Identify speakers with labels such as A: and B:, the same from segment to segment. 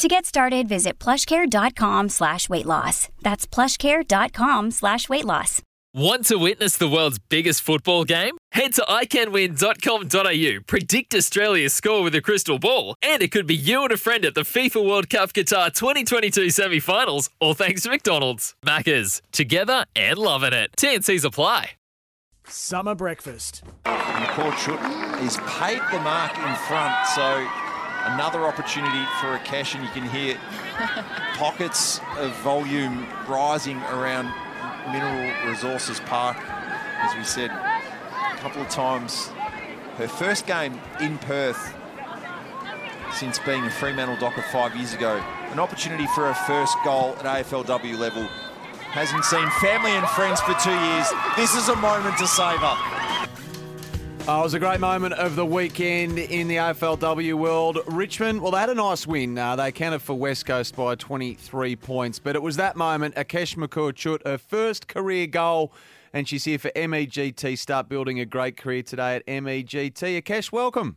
A: To get started, visit plushcare.com slash weight loss. That's plushcare.com slash weight loss.
B: Want to witness the world's biggest football game? Head to iCanWin.com.au, predict Australia's score with a crystal ball, and it could be you and a friend at the FIFA World Cup Qatar 2022 semi finals, all thanks to McDonald's. Maccas, together and loving it. TNC's apply.
C: Summer breakfast.
D: Makur Chuot is paid the mark in front, so another opportunity for a cash, and you can hear pockets of volume rising around Mineral Resources Park. As we said a couple of times, her first game in Perth since being a Fremantle Docker five years ago. An opportunity for her first goal at AFLW level. Hasn't seen family and friends for two years. This is a moment to save savour.
E: Oh, it was a great moment of the weekend in the AFLW world. Richmond, well, they had a nice win. Uh, they counted for West Coast by 23 points, but it was that moment, Akec Makur her first career goal, and she's here for MEGT. Start building a great career today at MEGT. Akec, welcome.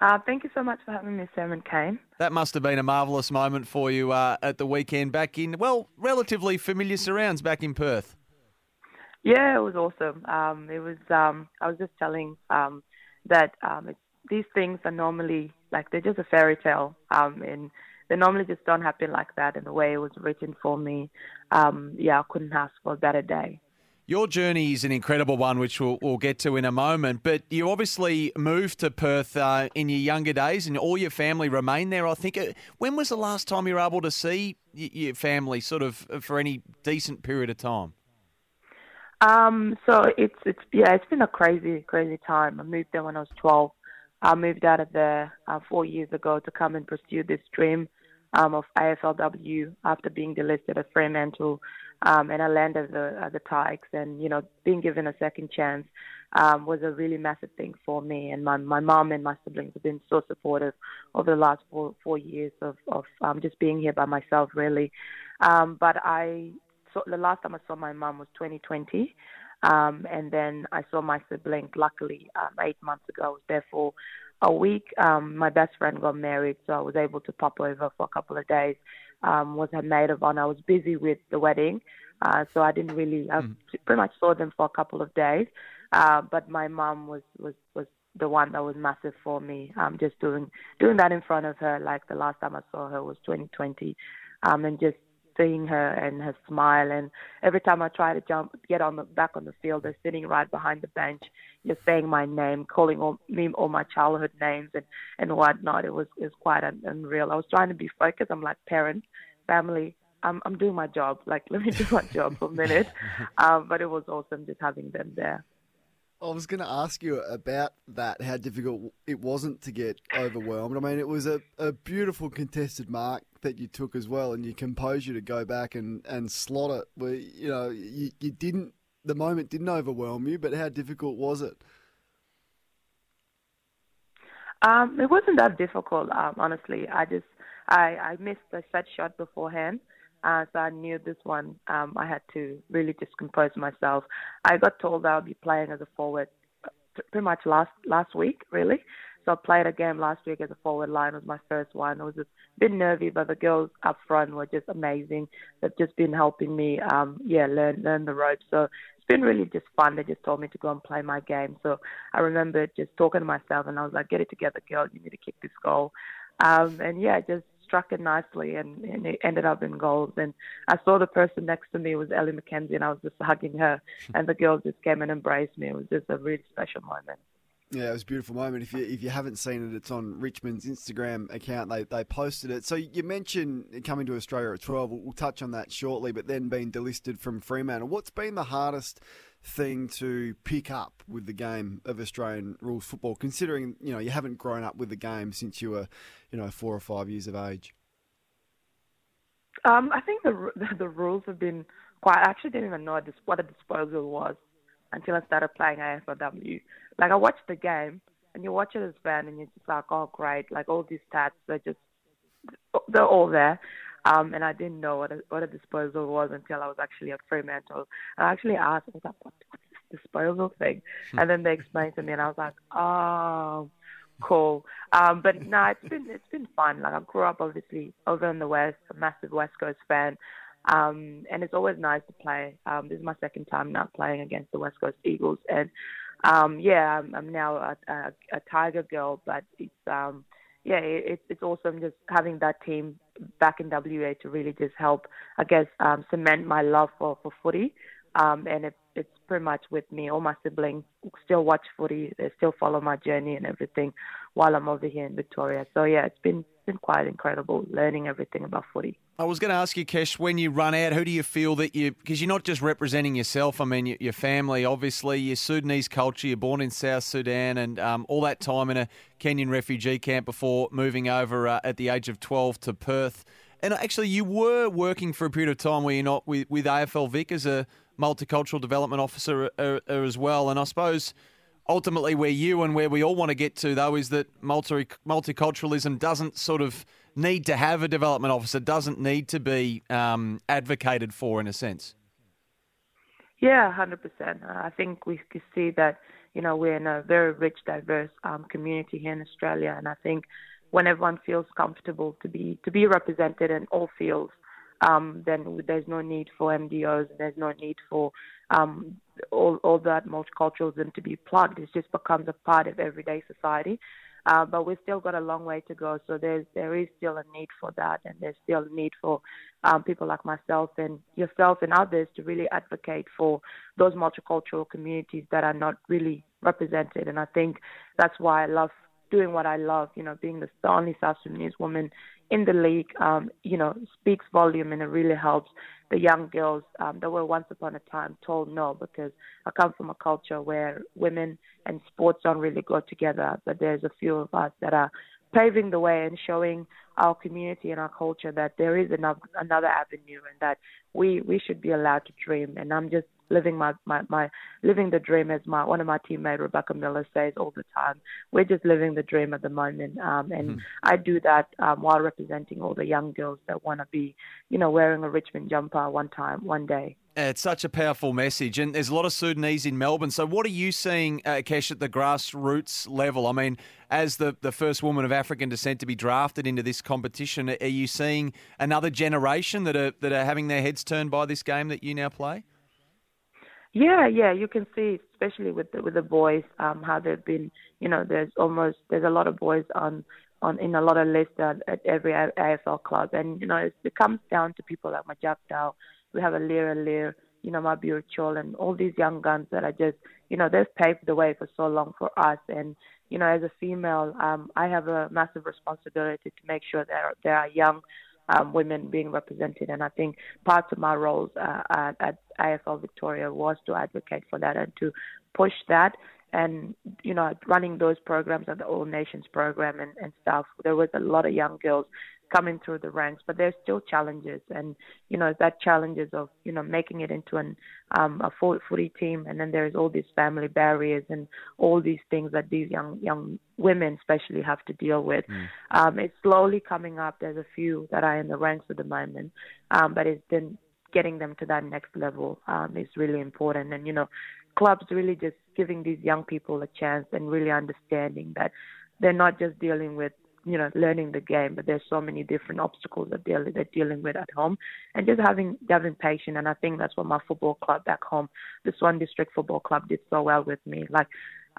F: Uh, thank you so much for having me, Sam and Kane.
E: That must have been a marvellous moment for you uh, at the weekend back in, well, relatively familiar surrounds back in Perth.
F: Yeah, it was awesome. Um, it was. Um, I was just telling um, that um, it's, these things are normally like they're just a fairy tale, um, and they normally just don't happen like that. And the way it was written for me, um, yeah, I couldn't ask for a better day.
E: Your journey is an incredible one, which we'll, we'll get to in a moment. But you obviously moved to Perth uh, in your younger days, and all your family remained there. I think. Uh, when was the last time you were able to see your family, sort of, uh, for any decent period of time?
F: Um, so it's it's yeah, it's been a crazy crazy time. I moved there when I was 12. I moved out of there uh, four years ago to come and pursue this dream um, of AFLW after being delisted at Fremantle, um, and I landed at the, at the Tigers. And you know, being given a second chance um, was a really massive thing for me. And my my mom and my siblings have been so supportive over the last four four years of of um, just being here by myself, really. Um, but I saw the last time I saw my mom was 2020, um, and then I saw my sibling. Luckily, um, eight months ago, I was there for a week. Um, my best friend got married, so I was able to pop over for a couple of days. Um, was her maid of honor. I was busy with the wedding, uh, so I didn't really. I mm. pretty much saw them for a couple of days. Uh, but my mom was was was the one that was massive for me. Um, just doing doing that in front of her, like the last time I saw her was 2020, um, and just seeing her and her smile. And every time I try to jump, get on the back on the field, they're sitting right behind the bench, just saying my name, calling all, me all my childhood names and and whatnot. It was it was quite un, unreal. I was trying to be focused. I'm like parent, family. I'm I'm doing my job. Like let me do my job for a minute. Um, but it was awesome just having them there.
G: I was going to ask you about that, how difficult it wasn't to get overwhelmed. I mean, it was a, a beautiful contested mark that you took as well, and you composed you to go back and, and slot it. Where you know you, you didn't, the moment didn't overwhelm you, but how difficult was it?
F: Um, it wasn't that difficult, um, honestly. I just I I missed a set shot beforehand. Uh, so I knew this one. Um, I had to really just compose myself. I got told I'll be playing as a forward pretty much last last week, really. So I played a game last week as a forward line. It was my first one. It was a bit nervy, but the girls up front were just amazing. They've just been helping me, um, yeah, learn learn the ropes. So it's been really just fun. They just told me to go and play my game. So I remember just talking to myself, and I was like, "Get it together, girl. You need to kick this goal." Um, and yeah, it just struck it nicely and, and it ended up in goals. And I saw the person next to me was Ellie McKenzie and I was just hugging her and the girls just came and embraced me. It was just a really special moment.
G: Yeah, it was a beautiful moment. If you if you haven't seen it, it's on Richmond's Instagram account. They they posted it. So you mentioned coming to Australia at twelve. We'll, we'll touch on that shortly. But then being delisted from Fremantle, what's been the hardest thing to pick up with the game of Australian rules football? Considering you know you haven't grown up with the game since you were you know four or five years of age.
F: Um, I think the the rules have been quite. I actually didn't even know what a disposal was until I started playing AFLW. Like I watched the game, and you watch it as a fan, and you're just like, oh great, like all these stats they're just they're all there. Um, and I didn't know what a, what a disposal was until I was actually at Fremantle. And I actually asked, I was like, what, what's this disposal thing? Hmm. and then they explained to me, and I was like, oh, cool. Um, but no, it's been it's been fun. Like I grew up obviously over in the West, a massive West Coast fan. Um, and it's always nice to play. Um, this is my second time now playing against the West Coast Eagles, and um, yeah, I'm, I'm now a, a, a Tiger girl, but it's um, yeah, it, it's awesome just having that team back in WA to really just help, I guess, um, cement my love for for footy. Um, and it, it's pretty much with me. All my siblings still watch footy. They still follow my journey and everything while I'm over here in Victoria. So yeah, it's been been quite incredible learning everything about footy.
E: I was going to ask you, Kesh, when you run out, who do you feel that you, because you're not just representing yourself, I mean, your, family, obviously, your Sudanese culture, you're born in South Sudan and um, all that time in a Kenyan refugee camp before moving over uh, at the age of 12 to Perth. And actually, you were working for a period of time where you're not with, with AFL Vic as a multicultural development officer uh, uh, as well. And I suppose ultimately where you and where we all want to get to, though, is that multi- multiculturalism doesn't sort of need to have a development officer, doesn't need to be um, advocated for in a sense.
F: Yeah, 100%. I think we can see that, you know, we're in a very rich, diverse um, community here in Australia. And I think when everyone feels comfortable to be to be represented in all fields, um, then there's no need for MDOs. There's no need for um, all, all that multiculturalism to be plugged. It just becomes a part of everyday society. Uh, but we've still got a long way to go. So there's there is still a need for that, and there's still a need for um, people like myself and yourself and others to really advocate for those multicultural communities that are not really represented. And I think that's why I love doing what I love. You know, being the only South Sudanese woman in the league, um, you know, speaks volume and it really helps the young girls um, that were once upon a time told no because I come from a culture where women and sports don't really go together. But there's a few of us that are paving the way and showing our community and our culture that there is another another avenue and that we we should be allowed to dream. And I'm just living my, my, my living the dream as my one of my teammates Rebecca Miller says all the time. We're just living the dream at the moment, um, and mm-hmm. I do that um, while representing all the young girls that want to be, you know, wearing a Richmond jumper one time, one day.
E: It's such a powerful message, and there's a lot of Sudanese in Melbourne. So, what are you seeing, uh, Kesh, at the grassroots level? I mean, as the, the first woman of African descent to be drafted into this competition, are you seeing another generation that are that are having their heads turned by this game that you now play?
F: Yeah, yeah, you can see, especially with the, with the boys, um, how they've been. You know, there's almost there's a lot of boys on on in a lot of lists at, at every AFL club, and you know, it, it comes down to people like Majak Daw. We have Aliir Aliir, you know, Mabior Chol, and all these young guns that are just, you know, they've paved the way for so long for us, and you know, as a female, um, I have a massive responsibility to make sure that there are young um, women being represented. And I think parts of my roles uh, at, at Victoria was to advocate for that and to push that. And you know, running those programs at the All Nations program and, and stuff, there was a lot of young girls coming through the ranks, but there's still challenges, and you know that challenges of you know making it into an um, a full footy team, and then there's all these family barriers and all these things that these young young women especially have to deal with. Mm. Um, it's slowly coming up. There's a few that are in the ranks at the moment, um, but it's been getting them to that next level um, is really important, and you know clubs really just giving these young people a chance and really understanding that they're not just dealing with you know, learning the game, but there's so many different obstacles that they're, they're dealing with at home, and just having having patience. And I think that's what my football club back home, the Swan District Football Club, did so well with me. Like,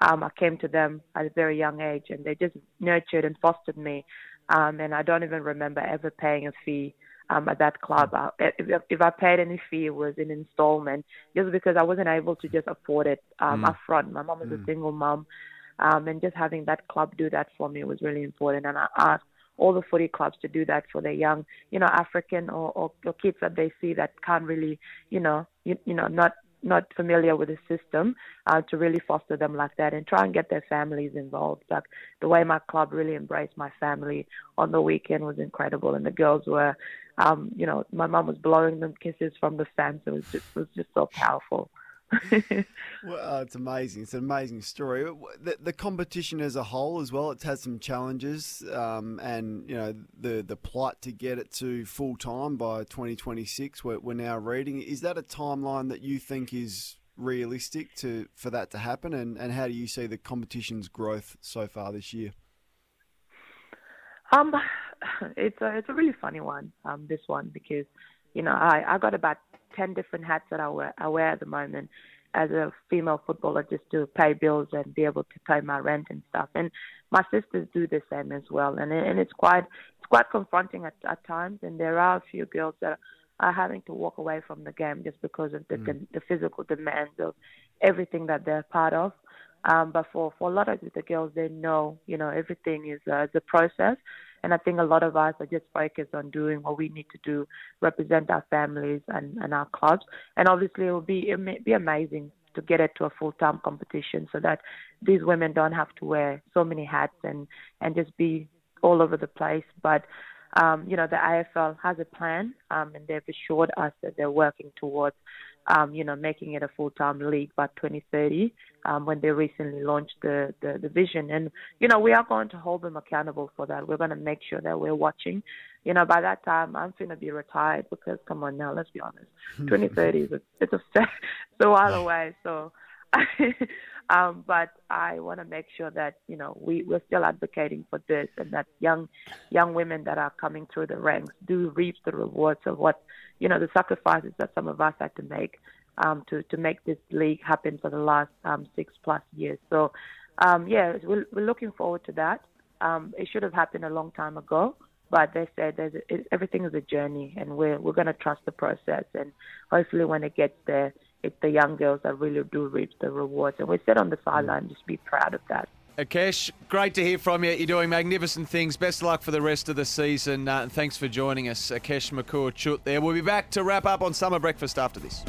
F: um, I came to them at a very young age, and they just nurtured and fostered me. Um, and I don't even remember ever paying a fee um, at that club. I, if, if I paid any fee, it was an installment, just because I wasn't able to just afford it um, mm. upfront. My mom was mm. a single mom. Um, and just having that club do that for me was really important. And I asked all the footy clubs to do that for their young, you know, African or, or, or kids that they see that can't really, you know, you, you know, not not familiar with the system uh, to really foster them like that and try and get their families involved. Like the way my club really embraced my family on the weekend was incredible, and the girls were, um, you know, my mum was blowing them kisses from the fence. It was just it was just so powerful.
G: Well, uh, it's amazing. It's an amazing story. The, the, competition as a whole, as well, it's had some challenges, um, and you know the the plight to get it to full time by 2026. We're, we're now reading. Is that a timeline that you think is realistic to for that to happen? And and how do you see the competition's growth so far this year?
F: Um, it's a it's a really funny one. Um, this one because you know I I got about ten different hats that I wear, I wear at the moment as a female footballer just to pay bills and be able to pay my rent and stuff. And my sisters do the same as well. And and it's quite it's quite confronting at, at times. And there are a few girls that are having to walk away from the game just because of the mm. the physical demands of everything that they're part of. Um, but for for a lot of the girls, they know you know everything is uh, the process and I think a lot of us are just focused on doing what we need to do, represent our families and, and our clubs. And obviously, it will be it may be amazing to get it to a full time competition so that these women don't have to wear so many hats and and just be all over the place. But um, you know, the AFL has a plan, um, and they've assured us that they're working towards um, you know, making it a full-time league by 2030 um, when they recently launched the, the, the vision. And, you know, we are going to hold them accountable for that. We're going to make sure that we're watching. You know, by that time, I'm going to be retired because, come on now, let's be honest. 2030 is a, it's a, it's a while away. So, um, but I want to make sure that you know we we're still advocating for this, and that young young women that are coming through the ranks do reap the rewards of what you know the sacrifices that some of us had to make um, to to make this league happen for the last um, six plus years. So um, yeah, we're, we're looking forward to that. Um, it should have happened a long time ago, but they said there's a, it, everything is a journey, and we're we're going to trust the process, and hopefully when it gets there it's the young girls that really do reap the rewards. And we sit on the sideline, just be proud of that.
E: Akec, great to hear from you. You're doing magnificent things. Best of luck for the rest of the season. Uh, and thanks for joining us, Akec Makur Chuot there. We'll be back to wrap up on Summer Breakfast after this.